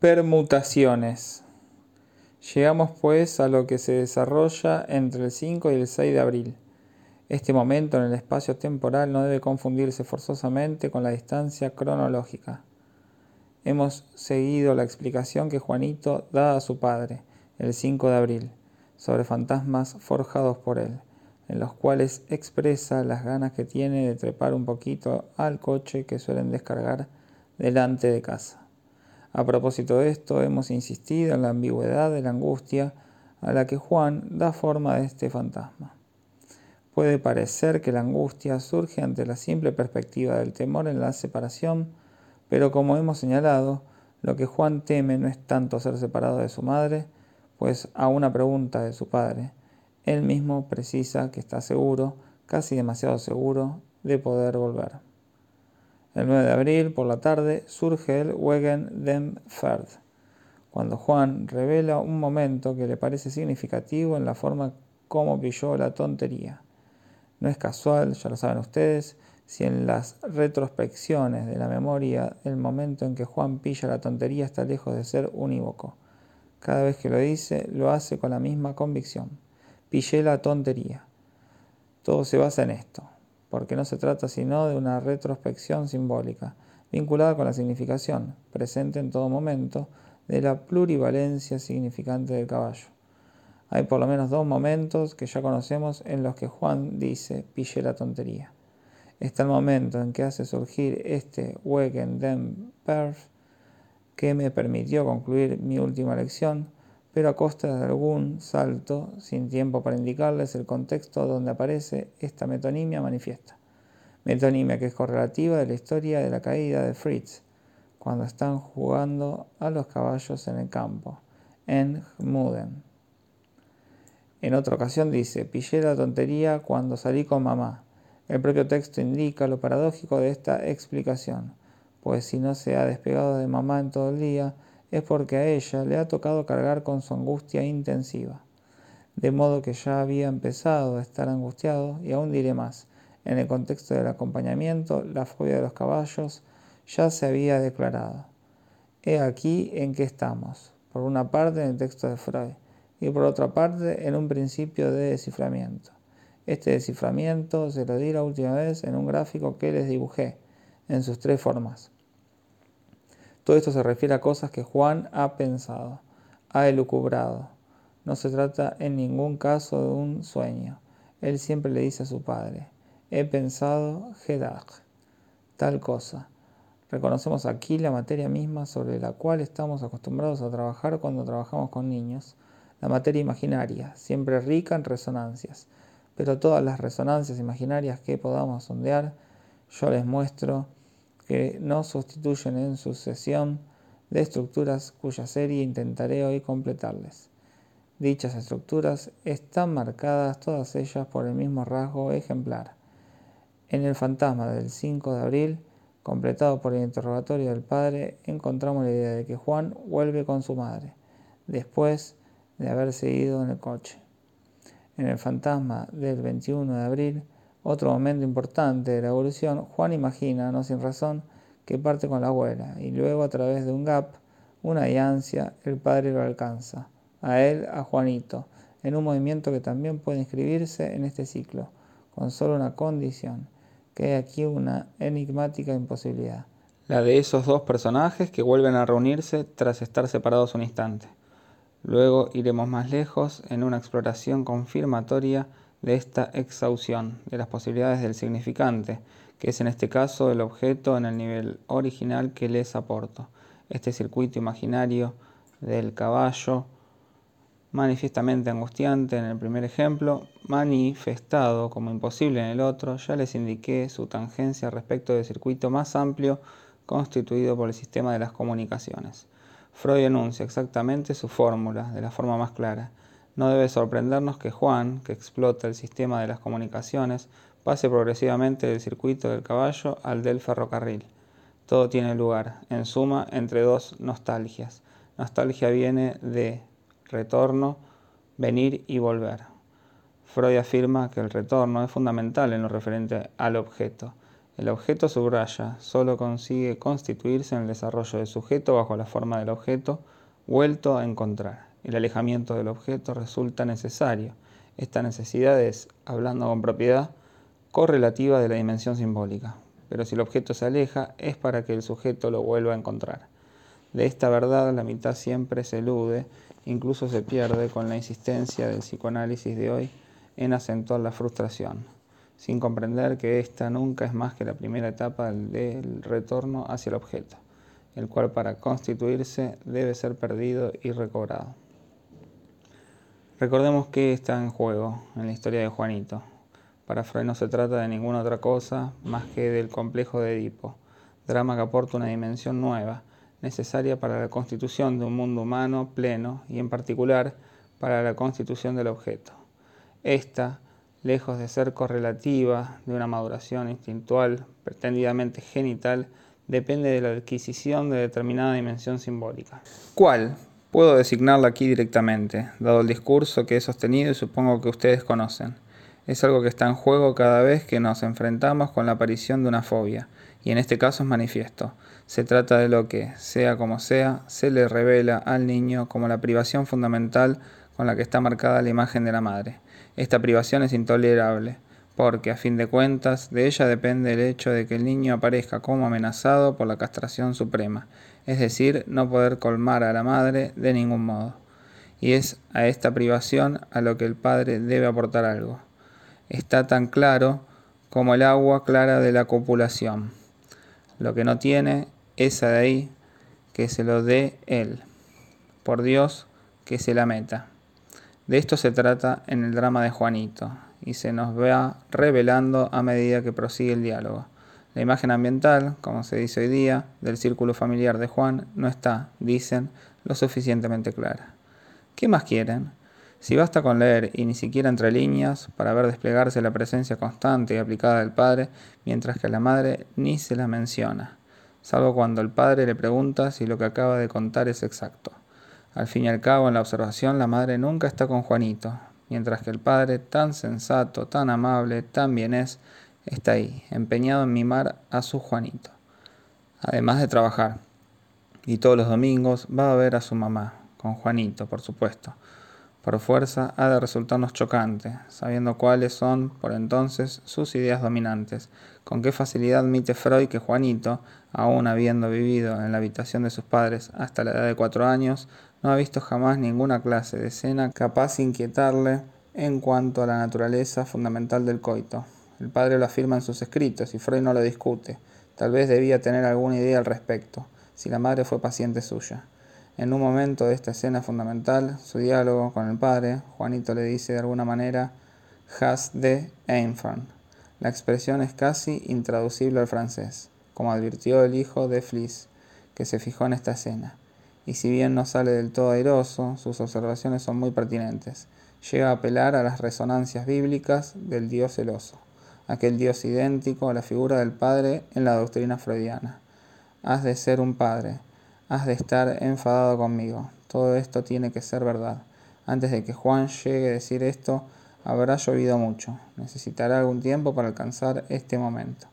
Permutaciones. Llegamos pues a lo que se desarrolla entre el 5 y el 6 de abril. Este momento en el espacio temporal no debe confundirse forzosamente con la distancia cronológica. Hemos seguido la explicación que Juanito da a su padre, el 5 de abril, sobre fantasmas forjados por él, en los cuales expresa las ganas que tiene de trepar un poquito al coche que suelen descargar delante de casa. A propósito de esto, hemos insistido en la ambigüedad de la angustia a la que Juan da forma de este fantasma. Puede parecer que la angustia surge ante la simple perspectiva del temor en la separación, pero como hemos señalado, lo que Juan teme no es tanto ser separado de su madre, pues a una pregunta de su padre, él mismo precisa que está seguro, casi demasiado seguro, de poder volver. El 9 de abril, por la tarde, surge el Wegen dem Pferd, cuando Juan revela un momento que le parece significativo en la forma como pilló la tontería. No es casual, ya lo saben ustedes, si en las retrospecciones de la memoria el momento en que Juan pilla la tontería está lejos de ser unívoco. Cada vez que lo dice, lo hace con la misma convicción. Pillé la tontería. Todo se basa en esto porque no se trata sino de una retrospección simbólica, vinculada con la significación, presente en todo momento, de la plurivalencia significante del caballo. Hay por lo menos dos momentos que ya conocemos en los que Juan dice, pille la tontería. Está el momento en que hace surgir este Wegen dem Perf que me permitió concluir mi última lección, pero a costa de algún salto, sin tiempo para indicarles el contexto donde aparece esta metonimia manifiesta. Metonimia que es correlativa de la historia de la caída de Fritz, cuando están jugando a los caballos en el campo, en Gmuden. En otra ocasión dice, pillé la tontería cuando salí con mamá. El propio texto indica lo paradójico de esta explicación, pues si no se ha despegado de mamá en todo el día, es porque a ella le ha tocado cargar con su angustia intensiva. De modo que ya había empezado a estar angustiado, y aún diré más, en el contexto del acompañamiento, la fobia de los caballos ya se había declarado. He aquí en qué estamos, por una parte en el texto de Freud, y por otra parte en un principio de desciframiento. Este desciframiento se lo di la última vez en un gráfico que les dibujé, en sus tres formas. Todo esto se refiere a cosas que Juan ha pensado, ha elucubrado. No se trata en ningún caso de un sueño. Él siempre le dice a su padre, he pensado Gedach, tal cosa. Reconocemos aquí la materia misma sobre la cual estamos acostumbrados a trabajar cuando trabajamos con niños, la materia imaginaria, siempre rica en resonancias. Pero todas las resonancias imaginarias que podamos sondear, yo les muestro que no sustituyen en sucesión de estructuras cuya serie intentaré hoy completarles. Dichas estructuras están marcadas todas ellas por el mismo rasgo ejemplar. En el fantasma del 5 de abril, completado por el interrogatorio del padre, encontramos la idea de que Juan vuelve con su madre, después de haberse ido en el coche. En el fantasma del 21 de abril, otro momento importante de la evolución, Juan imagina, no sin razón, que parte con la abuela y luego a través de un gap, una ansia, el padre lo alcanza, a él, a Juanito, en un movimiento que también puede inscribirse en este ciclo, con solo una condición, que hay aquí una enigmática imposibilidad. La de esos dos personajes que vuelven a reunirse tras estar separados un instante. Luego iremos más lejos en una exploración confirmatoria de esta exhaustión de las posibilidades del significante, que es en este caso el objeto en el nivel original que les aporto. Este circuito imaginario del caballo, manifiestamente angustiante en el primer ejemplo, manifestado como imposible en el otro, ya les indiqué su tangencia respecto del circuito más amplio constituido por el sistema de las comunicaciones. Freud enuncia exactamente su fórmula de la forma más clara. No debe sorprendernos que Juan, que explota el sistema de las comunicaciones, pase progresivamente del circuito del caballo al del ferrocarril. Todo tiene lugar, en suma, entre dos nostalgias. Nostalgia viene de retorno, venir y volver. Freud afirma que el retorno es fundamental en lo referente al objeto. El objeto subraya solo consigue constituirse en el desarrollo del sujeto bajo la forma del objeto vuelto a encontrar. El alejamiento del objeto resulta necesario. Esta necesidad es, hablando con propiedad, correlativa de la dimensión simbólica. Pero si el objeto se aleja es para que el sujeto lo vuelva a encontrar. De esta verdad la mitad siempre se elude, incluso se pierde con la insistencia del psicoanálisis de hoy en acentuar la frustración sin comprender que esta nunca es más que la primera etapa del retorno hacia el objeto, el cual para constituirse debe ser perdido y recobrado. Recordemos que está en juego en la historia de Juanito. Para Freud no se trata de ninguna otra cosa más que del complejo de Edipo, drama que aporta una dimensión nueva, necesaria para la constitución de un mundo humano pleno y en particular para la constitución del objeto. Esta lejos de ser correlativa de una maduración instintual pretendidamente genital, depende de la adquisición de determinada dimensión simbólica. ¿Cuál? Puedo designarla aquí directamente, dado el discurso que he sostenido y supongo que ustedes conocen. Es algo que está en juego cada vez que nos enfrentamos con la aparición de una fobia, y en este caso es manifiesto. Se trata de lo que, sea como sea, se le revela al niño como la privación fundamental con la que está marcada la imagen de la madre. Esta privación es intolerable, porque a fin de cuentas de ella depende el hecho de que el niño aparezca como amenazado por la castración suprema, es decir, no poder colmar a la madre de ningún modo. Y es a esta privación a lo que el padre debe aportar algo. Está tan claro como el agua clara de la copulación. Lo que no tiene, esa de ahí, que se lo dé él. Por Dios, que se la meta. De esto se trata en el drama de Juanito, y se nos va revelando a medida que prosigue el diálogo. La imagen ambiental, como se dice hoy día, del círculo familiar de Juan no está, dicen, lo suficientemente clara. ¿Qué más quieren? Si basta con leer y ni siquiera entre líneas para ver desplegarse la presencia constante y aplicada del padre, mientras que la madre ni se la menciona, salvo cuando el padre le pregunta si lo que acaba de contar es exacto. Al fin y al cabo, en la observación, la madre nunca está con Juanito, mientras que el padre, tan sensato, tan amable, tan bien es, está ahí, empeñado en mimar a su Juanito, además de trabajar. Y todos los domingos va a ver a su mamá, con Juanito, por supuesto. Por fuerza ha de resultarnos chocante, sabiendo cuáles son, por entonces, sus ideas dominantes. Con qué facilidad admite Freud que Juanito, aún habiendo vivido en la habitación de sus padres hasta la edad de cuatro años, no ha visto jamás ninguna clase de escena capaz de inquietarle en cuanto a la naturaleza fundamental del coito. El padre lo afirma en sus escritos y Freud no lo discute. Tal vez debía tener alguna idea al respecto, si la madre fue paciente suya. En un momento de esta escena fundamental, su diálogo con el padre, Juanito le dice de alguna manera has de Einfarn. La expresión es casi intraducible al francés, como advirtió el hijo de Fliss, que se fijó en esta escena y si bien no sale del todo airoso, sus observaciones son muy pertinentes. Llega a apelar a las resonancias bíblicas del Dios celoso, aquel Dios idéntico a la figura del Padre en la doctrina freudiana. Has de ser un Padre, has de estar enfadado conmigo. Todo esto tiene que ser verdad. Antes de que Juan llegue a decir esto, habrá llovido mucho. Necesitará algún tiempo para alcanzar este momento.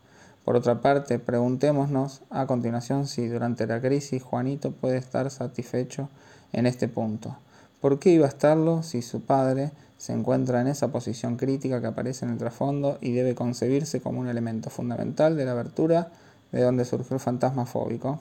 Por otra parte, preguntémonos a continuación si durante la crisis Juanito puede estar satisfecho en este punto. ¿Por qué iba a estarlo si su padre se encuentra en esa posición crítica que aparece en el trasfondo y debe concebirse como un elemento fundamental de la abertura de donde surgió el fantasma fóbico?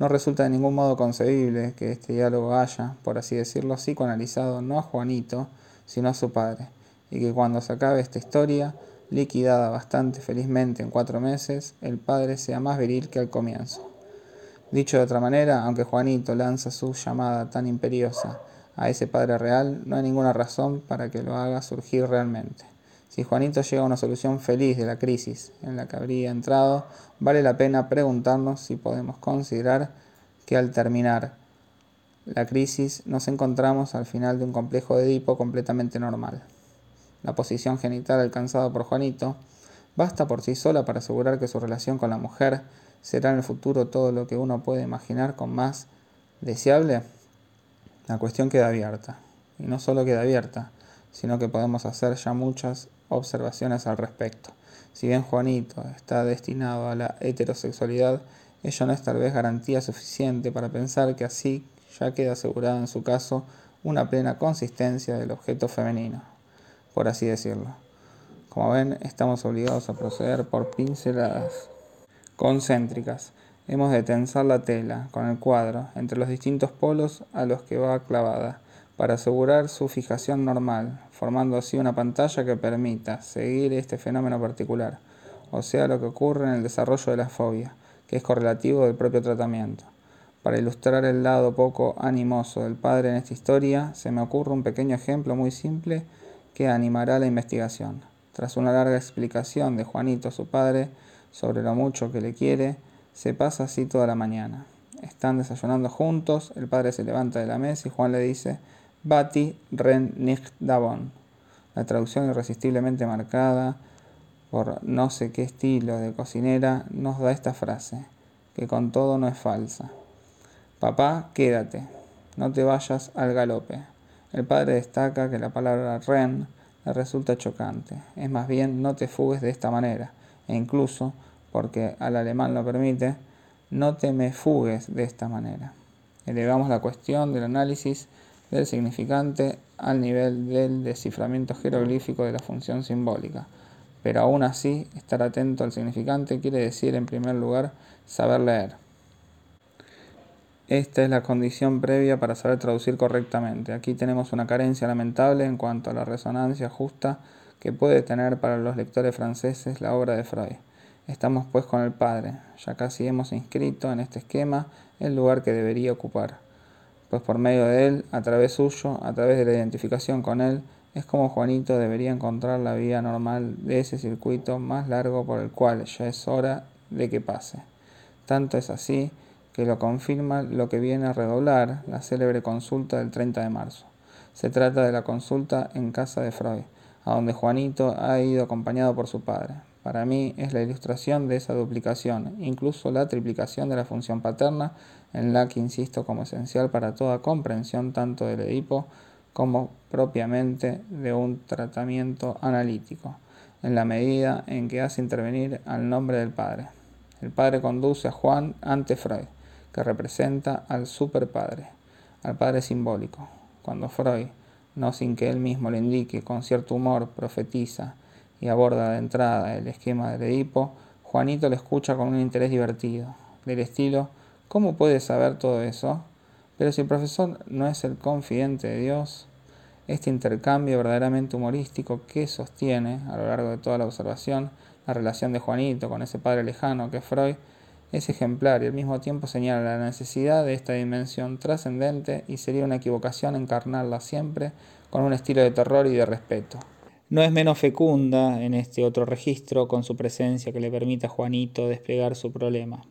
No resulta de ningún modo concebible que este diálogo haya, por así decirlo, psicoanalizado no a Juanito, sino a su padre, y que cuando se acabe esta historia liquidada bastante felizmente en cuatro meses, el padre sea más viril que al comienzo. Dicho de otra manera, aunque Juanito lanza su llamada tan imperiosa a ese padre real, no hay ninguna razón para que lo haga surgir realmente. Si Juanito llega a una solución feliz de la crisis en la que habría entrado, vale la pena preguntarnos si podemos considerar que al terminar la crisis nos encontramos al final de un complejo de Edipo completamente normal la posición genital alcanzada por Juanito, basta por sí sola para asegurar que su relación con la mujer será en el futuro todo lo que uno puede imaginar con más deseable? La cuestión queda abierta. Y no solo queda abierta, sino que podemos hacer ya muchas observaciones al respecto. Si bien Juanito está destinado a la heterosexualidad, ello no es tal vez garantía suficiente para pensar que así ya queda asegurada en su caso una plena consistencia del objeto femenino, por así decirlo. Como ven, estamos obligados a proceder por pinceladas concéntricas. Hemos de tensar la tela con el cuadro entre los distintos polos a los que va clavada para asegurar su fijación normal, formando así una pantalla que permita seguir este fenómeno particular, o sea, lo que ocurre en el desarrollo de la fobia, que es correlativo del propio tratamiento. Para ilustrar el lado poco animoso del padre en esta historia, se me ocurre un pequeño ejemplo muy simple que animará la investigación. Tras una larga explicación de Juanito, su padre, sobre lo mucho que le quiere, se pasa así toda la mañana. Están desayunando juntos, el padre se levanta de la mesa y Juan le dice, Bati ren nicht davon. La traducción irresistiblemente marcada por no sé qué estilo de cocinera nos da esta frase, que con todo no es falsa. Papá, quédate, no te vayas al galope. El padre destaca que la palabra ren le resulta chocante. Es más bien no te fugues de esta manera, e incluso porque al alemán lo permite, no te me fugues de esta manera. Elevamos la cuestión del análisis del significante al nivel del desciframiento jeroglífico de la función simbólica. Pero aún así, estar atento al significante quiere decir, en primer lugar, saber leer. Esta es la condición previa para saber traducir correctamente. Aquí tenemos una carencia lamentable en cuanto a la resonancia justa que puede tener para los lectores franceses la obra de Freud. Estamos pues con el Padre, ya casi hemos inscrito en este esquema el lugar que debería ocupar, pues por medio de él, a través suyo, a través de la identificación con él, es como Juanito debería encontrar la vía normal de ese circuito más largo por el cual ya es hora de que pase. Tanto es así que lo confirma lo que viene a redoblar la célebre consulta del 30 de marzo. Se trata de la consulta en casa de Freud, a donde Juanito ha ido acompañado por su padre. Para mí es la ilustración de esa duplicación, incluso la triplicación de la función paterna, en la que insisto como esencial para toda comprensión tanto del Edipo como propiamente de un tratamiento analítico, en la medida en que hace intervenir al nombre del Padre. El Padre conduce a Juan ante Freud, que representa al superpadre, al Padre simbólico. Cuando Freud, no sin que él mismo le indique, con cierto humor profetiza y aborda de entrada el esquema del Edipo, Juanito le escucha con un interés divertido, del estilo, ¿cómo puede saber todo eso? Pero si el profesor no es el confidente de Dios, este intercambio verdaderamente humorístico que sostiene a lo largo de toda la observación la relación de Juanito con ese padre lejano que es Freud, es ejemplar y al mismo tiempo señala la necesidad de esta dimensión trascendente y sería una equivocación encarnarla siempre con un estilo de terror y de respeto. No es menos fecunda en este otro registro con su presencia que le permite a Juanito desplegar su problema.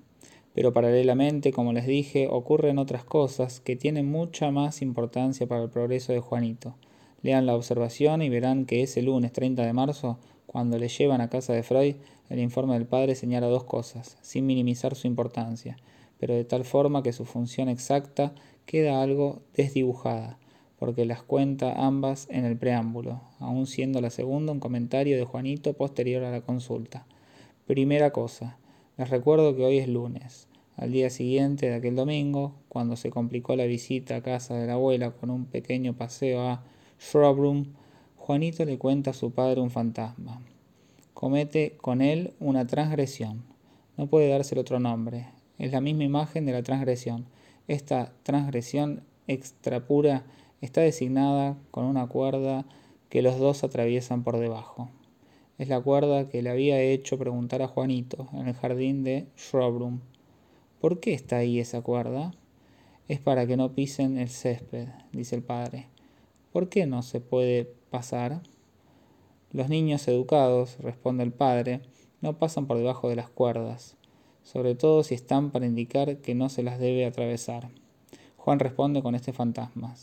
Pero paralelamente, como les dije, ocurren otras cosas que tienen mucha más importancia para el progreso de Juanito. Lean la observación y verán que ese lunes 30 de marzo, cuando le llevan a casa de Freud, el informe del padre señala dos cosas, sin minimizar su importancia, pero de tal forma que su función exacta queda algo desdibujada porque las cuenta ambas en el preámbulo, aun siendo la segunda un comentario de Juanito posterior a la consulta. Primera cosa, les recuerdo que hoy es lunes. Al día siguiente de aquel domingo, cuando se complicó la visita a casa de la abuela con un pequeño paseo a Shrubroom, Juanito le cuenta a su padre un fantasma. Comete con él una transgresión. No puede dársele otro nombre. Es la misma imagen de la transgresión. Esta transgresión extrapura está designada con una cuerda que los dos atraviesan por debajo. Es la cuerda que le había hecho preguntar a Juanito en el jardín de Shrubroom. ¿Por qué está ahí esa cuerda? Es para que no pisen el césped, dice el padre. ¿Por qué no se puede pasar? Los niños educados, responde el padre, no pasan por debajo de las cuerdas, sobre todo si están para indicar que no se las debe atravesar. Juan responde con este fantasma.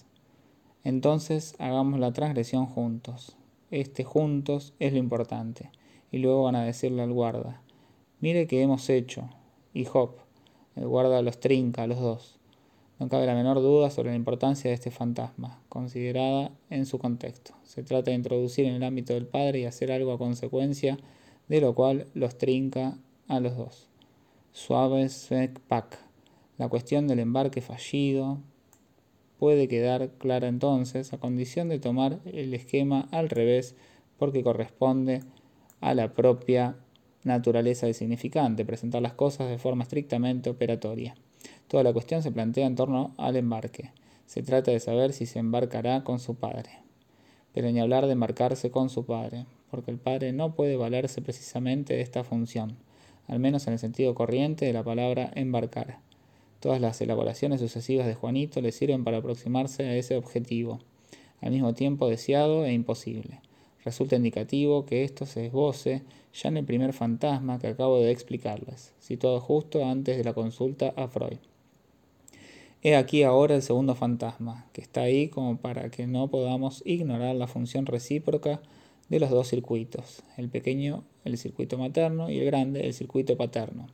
Entonces hagamos la transgresión juntos. Este juntos es lo importante. Y luego van a decirle al guarda, mire que hemos hecho. Y Hop, el guarda los trinca a los dos. No cabe la menor duda sobre la importancia de este fantasma, considerada en su contexto. Se trata de introducir en el ámbito del padre y hacer algo a consecuencia de lo cual los trinca a los dos. Suaves pack. La cuestión del embarque fallido puede quedar clara entonces a condición de tomar el esquema al revés porque corresponde a la propia naturaleza del significante, presentar las cosas de forma estrictamente operatoria. Toda la cuestión se plantea en torno al embarque. Se trata de saber si se embarcará con su padre. Pero ni hablar de embarcarse con su padre, porque el padre no puede valerse precisamente de esta función, al menos en el sentido corriente de la palabra embarcar. Todas las elaboraciones sucesivas de Juanito le sirven para aproximarse a ese objetivo, al mismo tiempo deseado e imposible. Resulta indicativo que esto se esboce ya en el primer fantasma que acabo de explicarles, situado justo antes de la consulta a Freud. He aquí ahora el segundo fantasma, que está ahí como para que no podamos ignorar la función recíproca de los dos circuitos, el pequeño el circuito materno y el grande el circuito paterno.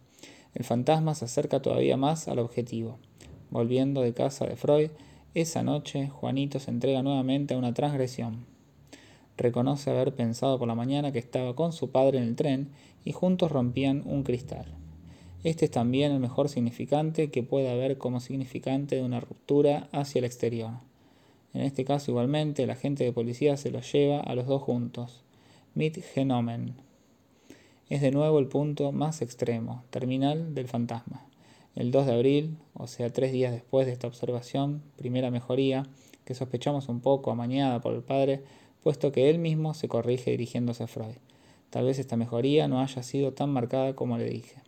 El fantasma se acerca todavía más al objetivo. Volviendo de casa de Freud, esa noche Juanito se entrega nuevamente a una transgresión reconoce haber pensado por la mañana que estaba con su padre en el tren y juntos rompían un cristal. Este es también el mejor significante que puede haber como significante de una ruptura hacia el exterior. En este caso igualmente el agente de policía se los lleva a los dos juntos. Mit genomen. Es de nuevo el punto más extremo, terminal del fantasma. El 2 de abril, o sea tres días después de esta observación, primera mejoría, que sospechamos un poco amañada por el padre, puesto que él mismo se corrige dirigiéndose a Freud. Tal vez esta mejoría no haya sido tan marcada como le dije.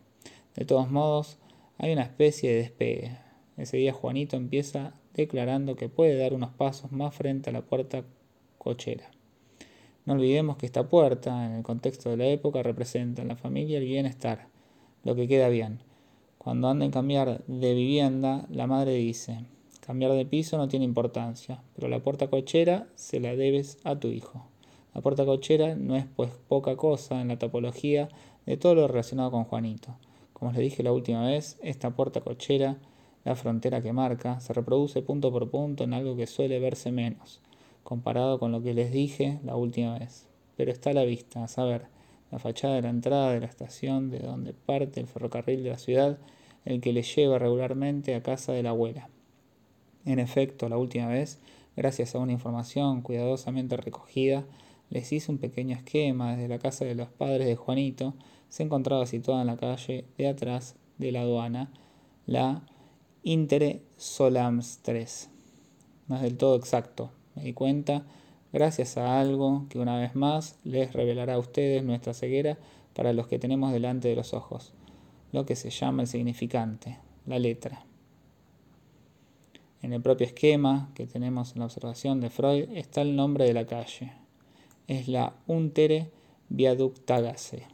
De todos modos, hay una especie de despegue. Ese día Juanito empieza declarando que puede dar unos pasos más frente a la puerta cochera. No olvidemos que esta puerta, en el contexto de la época, representa en la familia el bienestar, lo que queda bien. Cuando anda en cambiar de vivienda, la madre dice, Cambiar de piso no tiene importancia, pero la puerta cochera se la debes a tu hijo. La puerta cochera no es pues poca cosa en la topología de todo lo relacionado con Juanito. Como les dije la última vez, esta puerta cochera, la frontera que marca, se reproduce punto por punto en algo que suele verse menos, comparado con lo que les dije la última vez. Pero está a la vista, a saber, la fachada de la entrada de la estación de donde parte el ferrocarril de la ciudad, el que le lleva regularmente a casa de la abuela. En efecto, la última vez, gracias a una información cuidadosamente recogida, les hice un pequeño esquema desde la casa de los padres de Juanito. Se encontraba situada en la calle de atrás de la aduana, la Intere Solams 3. No es del todo exacto, me di cuenta, gracias a algo que una vez más les revelará a ustedes nuestra ceguera para los que tenemos delante de los ojos, lo que se llama el significante, la letra. En el propio esquema que tenemos en la observación de Freud está el nombre de la calle. Es la Untere Viaductagasse.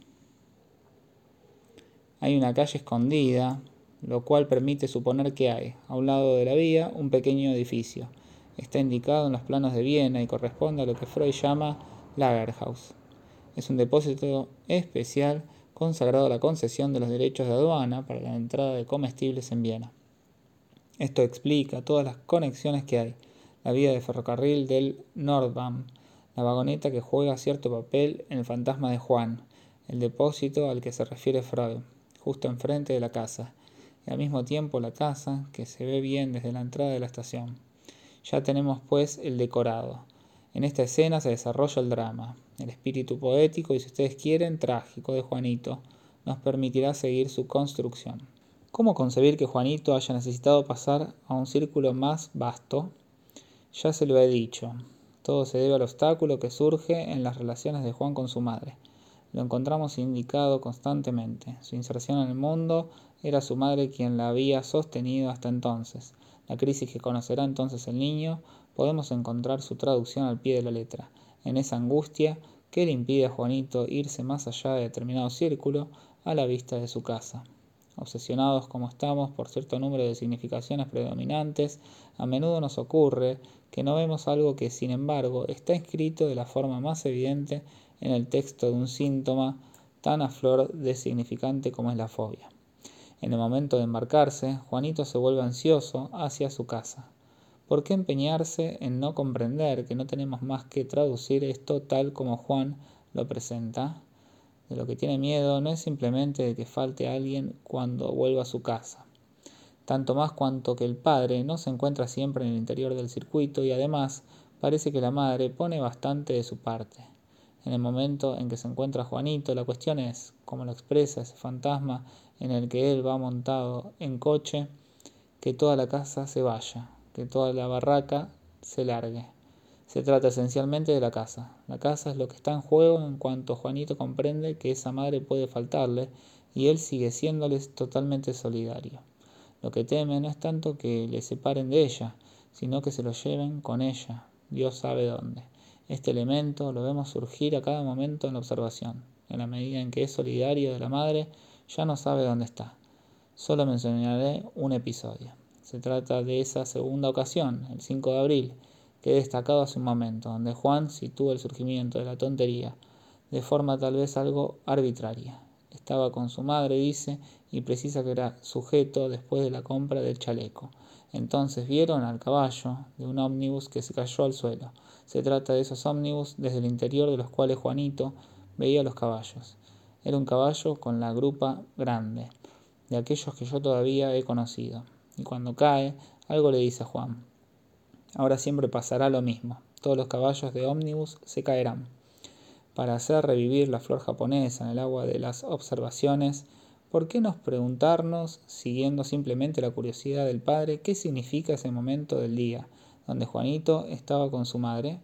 Hay una calle escondida, lo cual permite suponer que hay, a un lado de la vía, un pequeño edificio. Está indicado en los planos de Viena y corresponde a lo que Freud llama Lagerhaus. Es un depósito especial consagrado a la concesión de los derechos de aduana para la entrada de comestibles en Viena. Esto explica todas las conexiones que hay. La vía de ferrocarril del Nordbahn, la vagoneta que juega cierto papel en el fantasma de Juan, el depósito al que se refiere Freud, justo enfrente de la casa, y al mismo tiempo la casa que se ve bien desde la entrada de la estación. Ya tenemos pues el decorado. En esta escena se desarrolla el drama. El espíritu poético y si ustedes quieren trágico de Juanito nos permitirá seguir su construcción. ¿Cómo concebir que Juanito haya necesitado pasar a un círculo más vasto? Ya se lo he dicho. Todo se debe al obstáculo que surge en las relaciones de Juan con su madre. Lo encontramos indicado constantemente. Su inserción en el mundo era su madre quien la había sostenido hasta entonces. La crisis que conocerá entonces el niño, podemos encontrar su traducción al pie de la letra, en esa angustia que le impide a Juanito irse más allá de determinado círculo a la vista de su casa. Obsesionados como estamos por cierto número de significaciones predominantes, a menudo nos ocurre que no vemos algo que, sin embargo, está escrito de la forma más evidente en el texto de un síntoma tan a flor de significante como es la fobia. En el momento de embarcarse, Juanito se vuelve ansioso hacia su casa. ¿Por qué empeñarse en no comprender que no tenemos más que traducir esto tal como Juan lo presenta? De lo que tiene miedo no es simplemente de que falte alguien cuando vuelva a su casa, tanto más cuanto que el padre no se encuentra siempre en el interior del circuito y además parece que la madre pone bastante de su parte. En el momento en que se encuentra Juanito, la cuestión es, como lo expresa ese fantasma en el que él va montado en coche, que toda la casa se vaya, que toda la barraca se largue. Se trata esencialmente de la casa. La casa es lo que está en juego en cuanto Juanito comprende que esa madre puede faltarle y él sigue siéndoles totalmente solidario. Lo que teme no es tanto que le separen de ella, sino que se lo lleven con ella, Dios sabe dónde. Este elemento lo vemos surgir a cada momento en la observación. En la medida en que es solidario de la madre, ya no sabe dónde está. Solo mencionaré un episodio. Se trata de esa segunda ocasión, el 5 de abril, que he destacado hace un momento, donde Juan sitúa el surgimiento de la tontería de forma tal vez algo arbitraria. Estaba con su madre, dice, y precisa que era sujeto después de la compra del chaleco. Entonces vieron al caballo de un ómnibus que se cayó al suelo. Se trata de esos ómnibus desde el interior de los cuales Juanito veía los caballos. Era un caballo con la grupa grande, de aquellos que yo todavía he conocido. Y cuando cae, algo le dice a Juan. Ahora siempre pasará lo mismo. Todos los caballos de ómnibus se caerán. Para hacer revivir la flor japonesa en el agua de las observaciones, ¿por qué nos preguntarnos, siguiendo simplemente la curiosidad del padre, qué significa ese momento del día, donde Juanito estaba con su madre?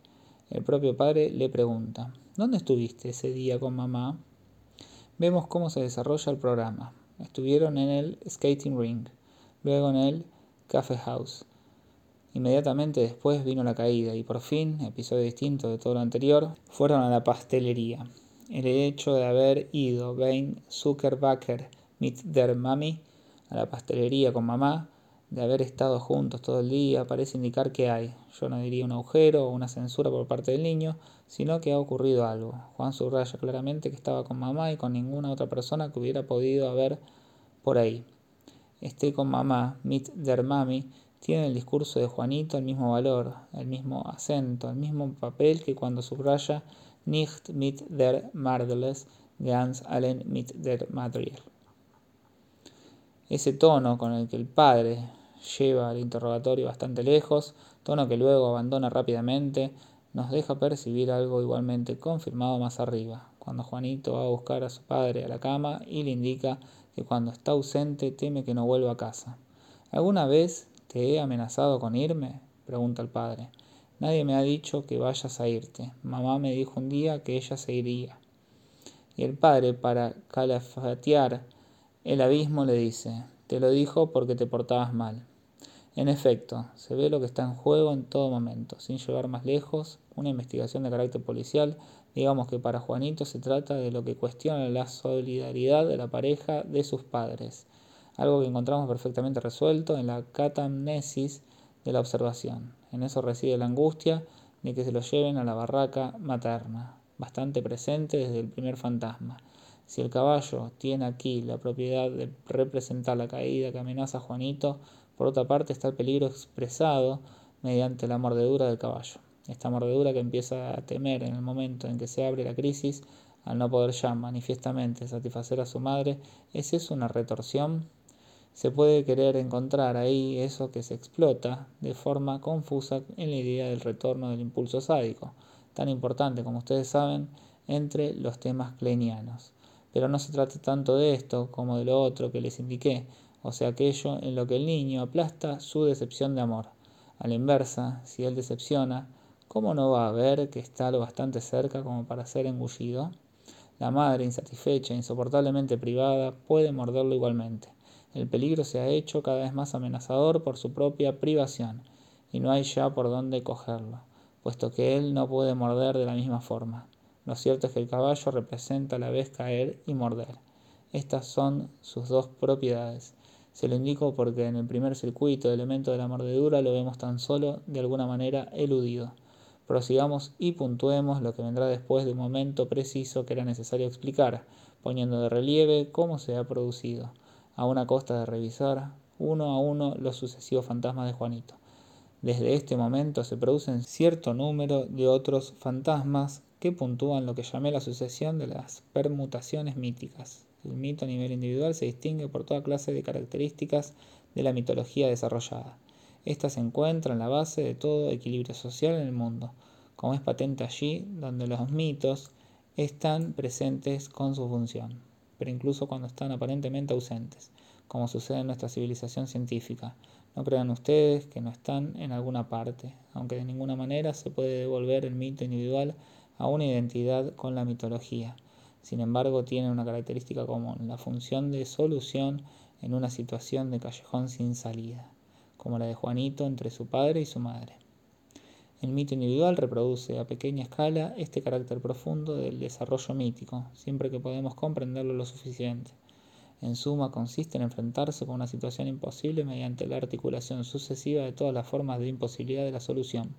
El propio padre le pregunta, ¿dónde estuviste ese día con mamá? Vemos cómo se desarrolla el programa. Estuvieron en el skating ring, luego en el cafe house. Inmediatamente después vino la caída y por fin, episodio distinto de todo lo anterior, fueron a la pastelería. El hecho de haber ido Ben Zuckerbacker mit der Mami a la pastelería con mamá de haber estado juntos todo el día parece indicar que hay, yo no diría un agujero o una censura por parte del niño, sino que ha ocurrido algo. Juan subraya claramente que estaba con mamá y con ninguna otra persona que hubiera podido haber por ahí. Esté con mamá, mit der Mami, tiene el discurso de Juanito el mismo valor, el mismo acento, el mismo papel que cuando subraya nicht mit der Mardles, ganz allen mit der Madriel. Ese tono con el que el padre lleva el interrogatorio bastante lejos, tono que luego abandona rápidamente, nos deja percibir algo igualmente confirmado más arriba, cuando Juanito va a buscar a su padre a la cama y le indica que cuando está ausente teme que no vuelva a casa. ¿Alguna vez te he amenazado con irme? pregunta el padre. Nadie me ha dicho que vayas a irte. Mamá me dijo un día que ella se iría. Y el padre, para calafatear el abismo, le dice, te lo dijo porque te portabas mal. En efecto, se ve lo que está en juego en todo momento, sin llegar más lejos, una investigación de carácter policial, digamos que para Juanito se trata de lo que cuestiona la solidaridad de la pareja de sus padres, algo que encontramos perfectamente resuelto en la catamnesis de la observación. En eso reside la angustia de que se lo lleven a la barraca materna, bastante presente desde el primer fantasma. Si el caballo tiene aquí la propiedad de representar la caída que amenaza a Juanito, por otra parte está el peligro expresado mediante la mordedura del caballo. Esta mordedura que empieza a temer en el momento en que se abre la crisis, al no poder ya manifiestamente satisfacer a su madre, ¿es eso una retorsión? Se puede querer encontrar ahí eso que se explota de forma confusa en la idea del retorno del impulso sádico, tan importante como ustedes saben entre los temas kleinianos. Pero no se trata tanto de esto como de lo otro que les indiqué, o sea aquello en lo que el niño aplasta su decepción de amor. A la inversa, si él decepciona, ¿cómo no va a ver que está lo bastante cerca como para ser engullido? La madre, insatisfecha, insoportablemente privada, puede morderlo igualmente. El peligro se ha hecho cada vez más amenazador por su propia privación, y no hay ya por dónde cogerlo, puesto que él no puede morder de la misma forma. Lo cierto es que el caballo representa a la vez caer y morder. Estas son sus dos propiedades. Se lo indico porque en el primer circuito de elemento de la mordedura lo vemos tan solo de alguna manera eludido. Prosigamos y puntuemos lo que vendrá después de un momento preciso que era necesario explicar, poniendo de relieve cómo se ha producido, a una costa de revisar uno a uno los sucesivos fantasmas de Juanito. Desde este momento se producen cierto número de otros fantasmas que puntúan lo que llamé la sucesión de las permutaciones míticas. El mito a nivel individual se distingue por toda clase de características de la mitología desarrollada. Esta se encuentra en la base de todo equilibrio social en el mundo, como es patente allí donde los mitos están presentes con su función, pero incluso cuando están aparentemente ausentes, como sucede en nuestra civilización científica. No crean ustedes que no están en alguna parte, aunque de ninguna manera se puede devolver el mito individual a una identidad con la mitología. Sin embargo, tiene una característica común, la función de solución en una situación de callejón sin salida, como la de Juanito entre su padre y su madre. El mito individual reproduce a pequeña escala este carácter profundo del desarrollo mítico, siempre que podemos comprenderlo lo suficiente. En suma, consiste en enfrentarse con una situación imposible mediante la articulación sucesiva de todas las formas de imposibilidad de la solución.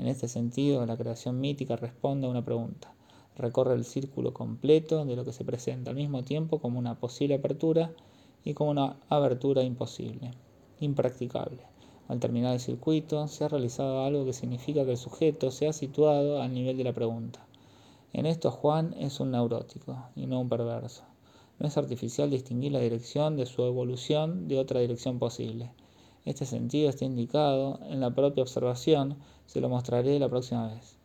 En este sentido, la creación mítica responde a una pregunta. Recorre el círculo completo de lo que se presenta al mismo tiempo como una posible apertura y como una abertura imposible, impracticable. Al terminar el circuito, se ha realizado algo que significa que el sujeto se ha situado al nivel de la pregunta. En esto Juan es un neurótico y no un perverso. No es artificial distinguir la dirección de su evolución de otra dirección posible. Este sentido está indicado en la propia observación, se lo mostraré la próxima vez.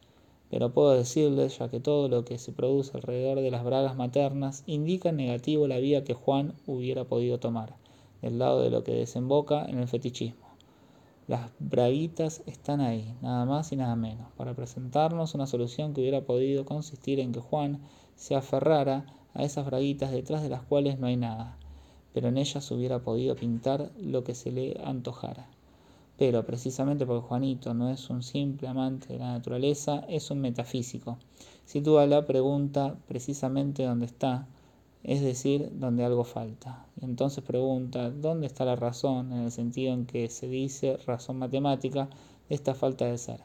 Pero puedo decirles, ya que todo lo que se produce alrededor de las bragas maternas indica en negativo la vía que Juan hubiera podido tomar, del lado de lo que desemboca en el fetichismo. Las braguitas están ahí, nada más y nada menos, para presentarnos una solución que hubiera podido consistir en que Juan se aferrara a esas braguitas detrás de las cuales no hay nada, pero en ellas hubiera podido pintar lo que se le antojara. Pero precisamente porque Juanito no es un simple amante de la naturaleza, es un metafísico. Sitúa la pregunta precisamente donde está, es decir, donde algo falta. Y entonces pregunta, ¿dónde está la razón en el sentido en que se dice razón matemática de esta falta de ser?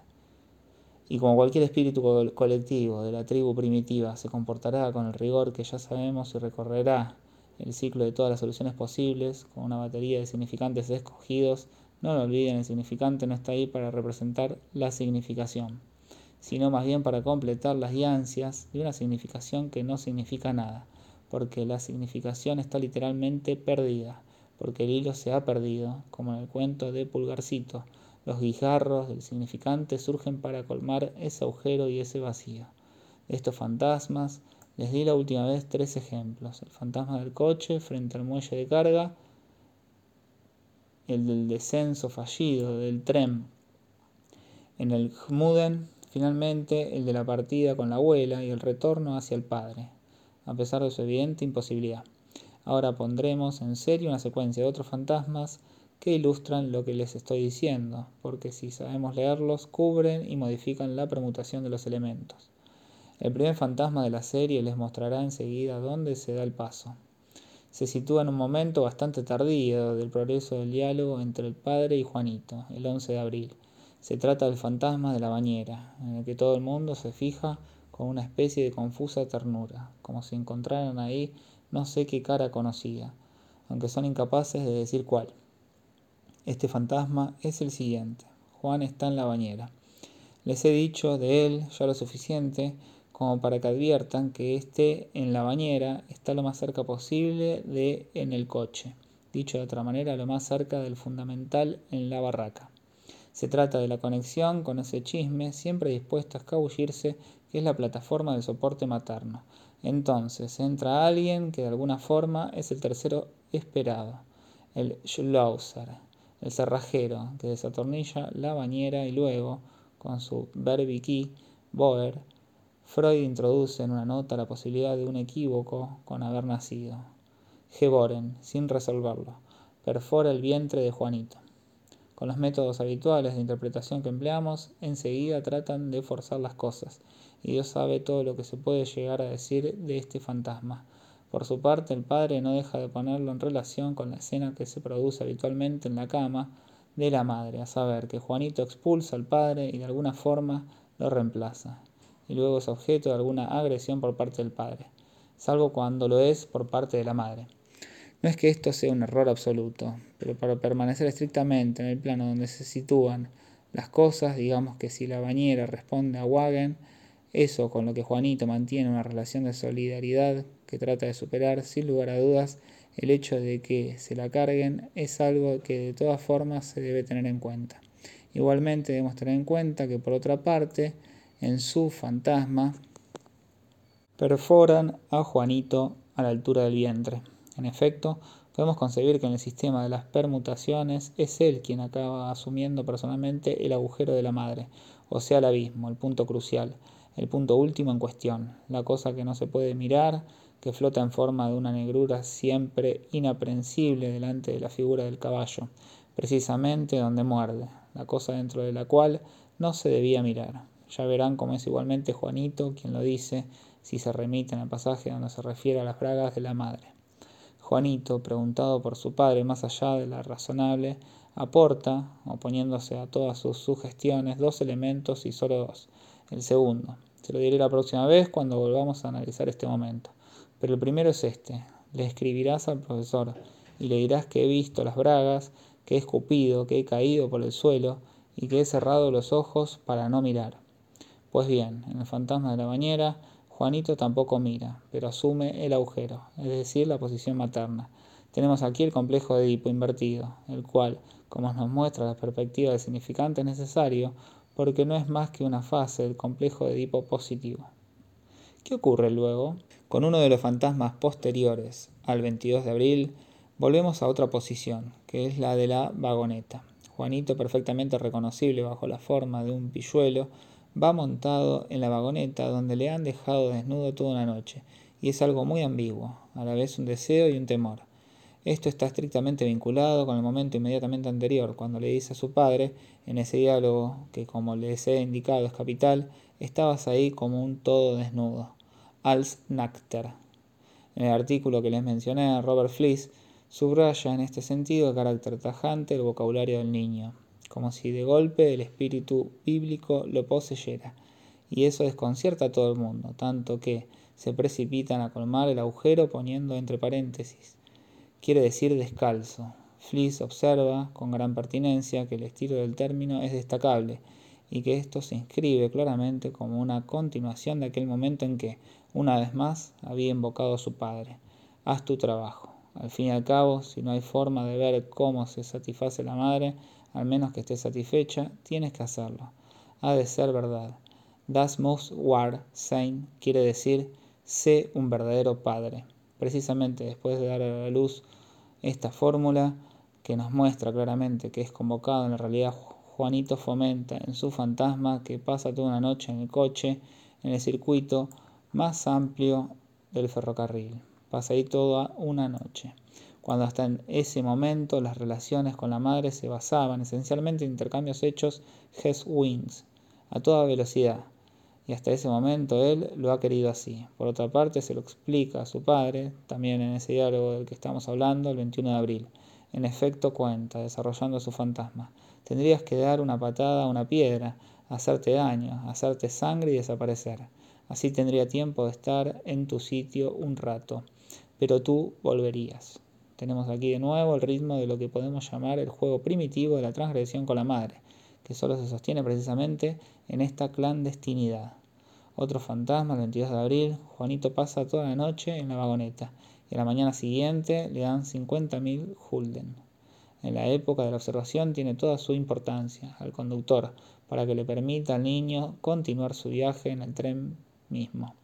Y como cualquier espíritu colectivo de la tribu primitiva se comportará con el rigor que ya sabemos y recorrerá el ciclo de todas las soluciones posibles, con una batería de significantes escogidos, no lo olviden, el significante no está ahí para representar la significación, sino más bien para completar las ansias de una significación que no significa nada porque la significación está literalmente perdida, porque el hilo se ha perdido, como en el cuento de Pulgarcito. Los guijarros del significante surgen para colmar ese agujero y ese vacío. Estos fantasmas les di la última vez tres ejemplos. El fantasma del coche frente al muelle de carga, el del descenso fallido del tren en el Gmuden, finalmente el de la partida con la abuela y el retorno hacia el padre a pesar de su evidente imposibilidad. Ahora pondremos en serio una secuencia de otros fantasmas que ilustran lo que les estoy diciendo, porque si sabemos leerlos, cubren y modifican la permutación de los elementos. El primer fantasma de la serie les mostrará enseguida dónde se da el paso. Se sitúa en un momento bastante tardío del progreso del diálogo entre el padre y Juanito, el 11 de abril. Se trata del fantasma de la bañera, en el que todo el mundo se fija con una especie de confusa ternura, como si encontraran ahí no sé qué cara conocida, aunque son incapaces de decir cuál. Este fantasma es el siguiente. Juan está en la bañera. Les he dicho de él ya lo suficiente como para que adviertan que este en la bañera está lo más cerca posible de en el coche, dicho de otra manera, lo más cerca del fundamental en la barraca. Se trata de la conexión con ese chisme, siempre dispuesto a escabullirse que es la plataforma de soporte materno. Entonces entra alguien que de alguna forma es el tercero esperado, el Schlauser, el cerrajero que desatornilla la bañera y luego, con su key, Boer, Freud introduce en una nota la posibilidad de un equívoco con haber nacido. Geboren, sin resolverlo, perfora el vientre de Juanito. Con los métodos habituales de interpretación que empleamos, enseguida tratan de forzar las cosas y Dios sabe todo lo que se puede llegar a decir de este fantasma. Por su parte, el padre no deja de ponerlo en relación con la escena que se produce habitualmente en la cama de la madre, a saber, que Juanito expulsa al padre y de alguna forma lo reemplaza, y luego es objeto de alguna agresión por parte del padre, salvo cuando lo es por parte de la madre. No es que esto sea un error absoluto, pero para permanecer estrictamente en el plano donde se sitúan las cosas, digamos que si la bañera responde a Wagen, Eso con lo que Juanito mantiene una relación de solidaridad que trata de superar, sin lugar a dudas, el hecho de que se la carguen es algo que de todas formas se debe tener en cuenta. Igualmente debemos tener en cuenta que por otra parte, en su fantasma, perforan a Juanito a la altura del vientre. En efecto, podemos concebir que en el sistema de las permutaciones es él quien acaba asumiendo personalmente el agujero de la madre, o sea, el abismo, el punto crucial, el punto último en cuestión, la cosa que no se puede mirar, que flota en forma de una negrura siempre inaprensible delante de la figura del caballo, precisamente donde muerde, la cosa dentro de la cual no se debía mirar. Ya verán cómo es igualmente Juanito quien lo dice si se remite en el pasaje donde se refiere a las bragas de la madre. Juanito, preguntado por su padre más allá de la razonable, aporta, oponiéndose a todas sus sugestiones, dos elementos y solo dos. El segundo, se lo diré la próxima vez cuando volvamos a analizar este momento. Pero el primero es este. Le escribirás al profesor y le dirás que he visto las bragas, que he escupido, que he caído por el suelo y que he cerrado los ojos para no mirar. Pues bien, en el fantasma de la bañera, Juanito tampoco mira, pero asume el agujero, es decir, la posición materna. Tenemos aquí el complejo de Edipo invertido, el cual, como nos muestra la perspectiva del significante, es necesario porque no es más que una fase del complejo de Edipo positivo. ¿Qué ocurre luego? Con uno de los fantasmas posteriores al 22 de abril, volvemos a otra posición, que es la de la vagoneta. Juanito, perfectamente reconocible bajo la forma de un pilluelo, va montado en la vagoneta donde le han dejado desnudo toda una noche, y es algo muy ambiguo, a la vez un deseo y un temor. Esto está estrictamente vinculado con el momento inmediatamente anterior, cuando le dice a su padre, en ese diálogo que como les he indicado es capital, estabas ahí como un todo desnudo. Als Nackter. En el artículo que les mencioné, Robert Fliss subraya en este sentido el carácter tajante del vocabulario del niño, como si de golpe el espíritu bíblico lo poseyera, y eso desconcierta a todo el mundo, tanto que se precipitan a colmar el agujero poniendo entre paréntesis. Quiere decir descalzo. Fliss observa con gran pertinencia que el estilo del término es destacable y que esto se inscribe claramente como una continuación de aquel momento en que, una vez más, había invocado a su padre. Haz tu trabajo. Al fin y al cabo, si no hay forma de ver cómo se satisface la madre, al menos que esté satisfecha, tienes que hacerlo. Ha de ser verdad. Das muss war sein quiere decir sé un verdadero padre. Precisamente después de dar a la luz esta fórmula que nos muestra claramente que es convocado en la realidad Juanito fomenta en su fantasma que pasa toda una noche en el coche, en el circuito más amplio del ferrocarril. Pasa ahí toda una noche. Cuando hasta en ese momento las relaciones con la madre se basaban esencialmente en intercambios hechos Hess-Wings, a toda velocidad. Y hasta ese momento él lo ha querido así. Por otra parte, se lo explica a su padre, también en ese diálogo del que estamos hablando, el 21 de abril. En efecto cuenta, desarrollando su fantasma. Tendrías que dar una patada a una piedra, hacerte daño, hacerte sangre y desaparecer. Así tendría tiempo de estar en tu sitio un rato. Pero tú volverías. Tenemos aquí de nuevo el ritmo de lo que podemos llamar el juego primitivo de la transgresión con la madre, que solo se sostiene precisamente en esta clandestinidad. Otro fantasma, el 22 de abril, Juanito pasa toda la noche en la vagoneta y a la mañana siguiente le dan 50.000 Hulden en la época de la observación tiene toda su importancia al conductor para que le permita al niño continuar su viaje en el tren mismo.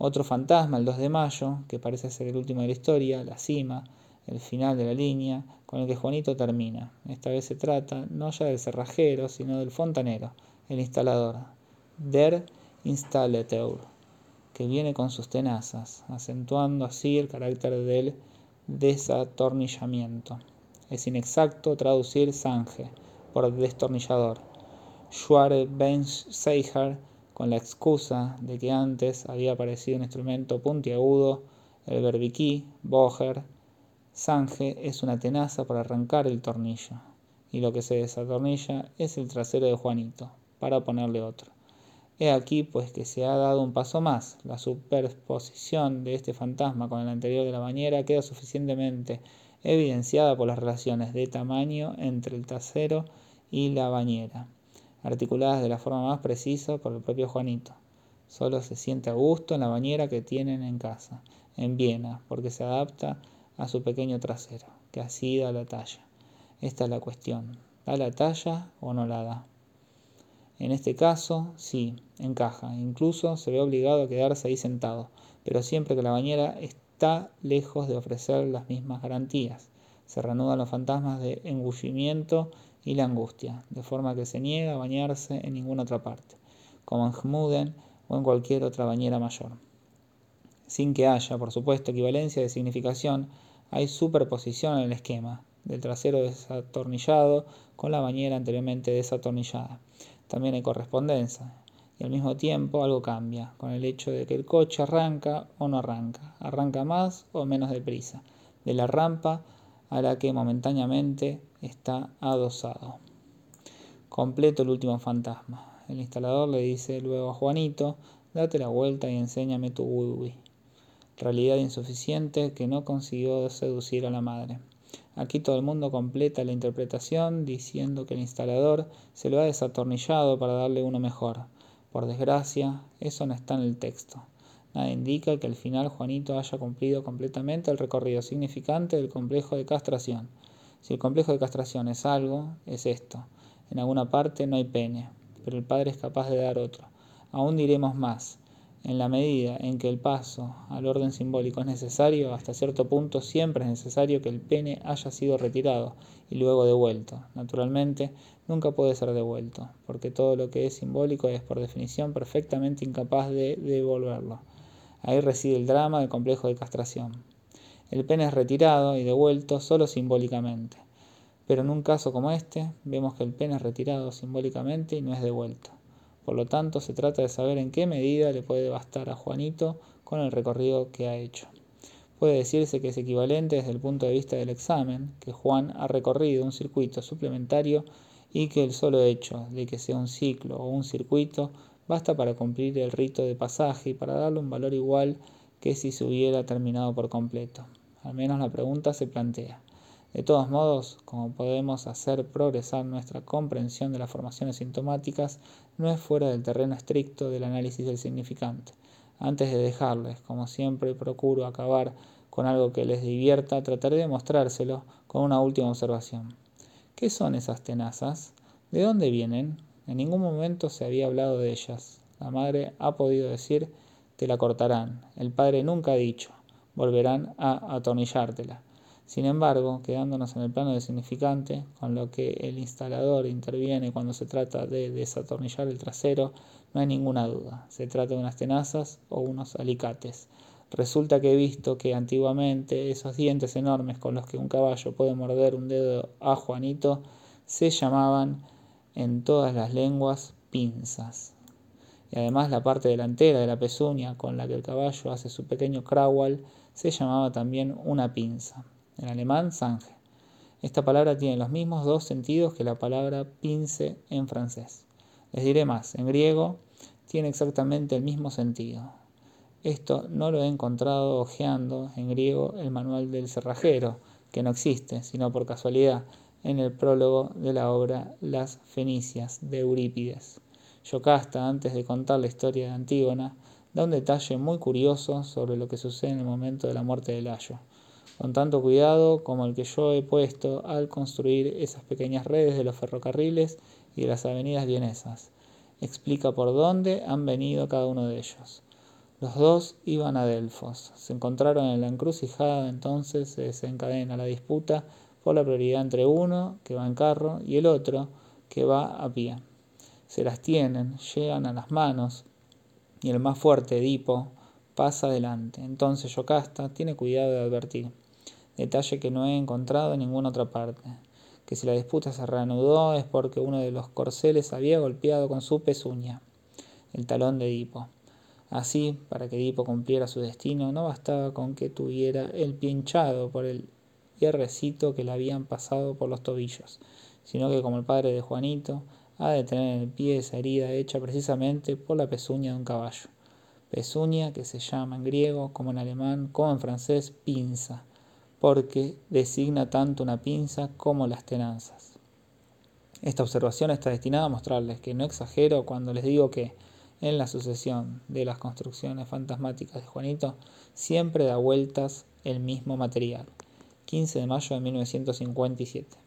Otro fantasma, el 2 de mayo, que parece ser el último de la historia, la cima, el final de la línea, con el que Juanito termina. Esta vez se trata no ya del cerrajero, sino del fontanero, el instalador, der Installateur, que viene con sus tenazas, acentuando así el carácter del desatornillamiento. Es inexacto traducir Sange por destornillador. Schwarzenegger, con la excusa de que antes había aparecido un instrumento puntiagudo, el berbiquí, Boger, Sange es una tenaza para arrancar el tornillo, y lo que se desatornilla es el trasero de Juanito, para ponerle otro. He aquí pues que se ha dado un paso más. La superposición de este fantasma con el anterior de la bañera queda suficientemente evidenciada por las relaciones de tamaño entre el trasero y la bañera, articuladas de la forma más precisa por el propio Juanito. Solo se siente a gusto en la bañera que tienen en casa, en Viena, porque se adapta a su pequeño trasero, que así da la talla. Esta es la cuestión. ¿Da la talla o no la da? En este caso, sí, encaja. Incluso se ve obligado a quedarse ahí sentado, pero siempre que la bañera está lejos de ofrecer las mismas garantías. Se reanudan los fantasmas de engullimiento y la angustia, de forma que se niega a bañarse en ninguna otra parte, como en Gmuden o en cualquier otra bañera mayor. Sin que haya, por supuesto, equivalencia de significación, hay superposición en el esquema del trasero desatornillado con la bañera anteriormente desatornillada. También hay correspondencia y al mismo tiempo algo cambia con el hecho de que el coche arranca o no arranca, arranca más o menos deprisa, de la rampa a la que momentáneamente está adosado. Completo el último fantasma. El instalador le dice luego a Juanito, date la vuelta y enséñame tu wiwi. Realidad insuficiente que no consiguió seducir a la madre. Aquí todo el mundo completa la interpretación diciendo que el instalador se lo ha desatornillado para darle uno mejor. Por desgracia, eso no está en el texto. Nada indica que al final Juanito haya cumplido completamente el recorrido significante del complejo de castración. Si el complejo de castración es algo, es esto. En alguna parte no hay pene, pero el padre es capaz de dar otro. Aún diremos más. En la medida en que el paso al orden simbólico es necesario, hasta cierto punto siempre es necesario que el pene haya sido retirado y luego devuelto. Naturalmente, nunca puede ser devuelto, porque todo lo que es simbólico es por definición perfectamente incapaz de devolverlo. Ahí reside el drama del complejo de castración. El pene es retirado y devuelto solo simbólicamente. Pero en un caso como este, vemos que el pene es retirado simbólicamente y no es devuelto. Por lo tanto, se trata de saber en qué medida le puede bastar a Juanito con el recorrido que ha hecho. Puede decirse que es equivalente desde el punto de vista del examen, que Juan ha recorrido un circuito suplementario y que el solo hecho de que sea un ciclo o un circuito basta para cumplir el rito de pasaje y para darle un valor igual que si se hubiera terminado por completo. Al menos la pregunta se plantea. De todos modos, como podemos hacer progresar nuestra comprensión de las formaciones sintomáticas, no es fuera del terreno estricto del análisis del significante. Antes de dejarles, como siempre procuro acabar con algo que les divierta, trataré de mostrárselo con una última observación. ¿Qué son esas tenazas? ¿De dónde vienen? En ningún momento se había hablado de ellas. La madre ha podido decir, te la cortarán. El padre nunca ha dicho, volverán a atornillártela. Sin embargo, quedándonos en el plano del significante, con lo que el instalador interviene cuando se trata de desatornillar el trasero, no hay ninguna duda. Se trata de unas tenazas o unos alicates. Resulta que he visto que antiguamente esos dientes enormes con los que un caballo puede morder un dedo a Juanito se llamaban en todas las lenguas pinzas. Y además la parte delantera de la pezuña con la que el caballo hace su pequeño crawal se llamaba también una pinza en alemán Sange. Esta palabra tiene los mismos dos sentidos que la palabra pince en francés. Les diré más, en griego tiene exactamente el mismo sentido. Esto no lo he encontrado hojeando en griego el manual del cerrajero, que no existe, sino por casualidad, en el prólogo de la obra Las Fenicias de Eurípides. Yocasta, antes de contar la historia de Antígona, da un detalle muy curioso sobre lo que sucede en el momento de la muerte de Layo con tanto cuidado como el que yo he puesto al construir esas pequeñas redes de los ferrocarriles y de las avenidas vienesas. Explica por dónde han venido cada uno de ellos. Los dos iban a Delfos. Se encontraron en la encrucijada, entonces se desencadena la disputa por la prioridad entre uno, que va en carro, y el otro, que va a pie. Se las tienen, llegan a las manos, y el más fuerte, Edipo, pasa adelante. Entonces Yocasta tiene cuidado de advertir detalle que no he encontrado en ninguna otra parte, que si la disputa se reanudó es porque uno de los corceles había golpeado con su pezuña el talón de Edipo. Así, para que Edipo cumpliera su destino, no bastaba con que tuviera el pie hinchado por el hierrecito que le habían pasado por los tobillos, sino que como el padre de Juanito, ha de tener en el pie esa herida hecha precisamente por la pezuña de un caballo. Pezuña que se llama en griego, como en alemán, como en francés, pinza, porque designa tanto una pinza como las tenazas. Esta observación está destinada a mostrarles que no exagero cuando les digo que, en la sucesión de las construcciones fantasmáticas de Juanito, siempre da vueltas el mismo material. 15 de mayo de 1957.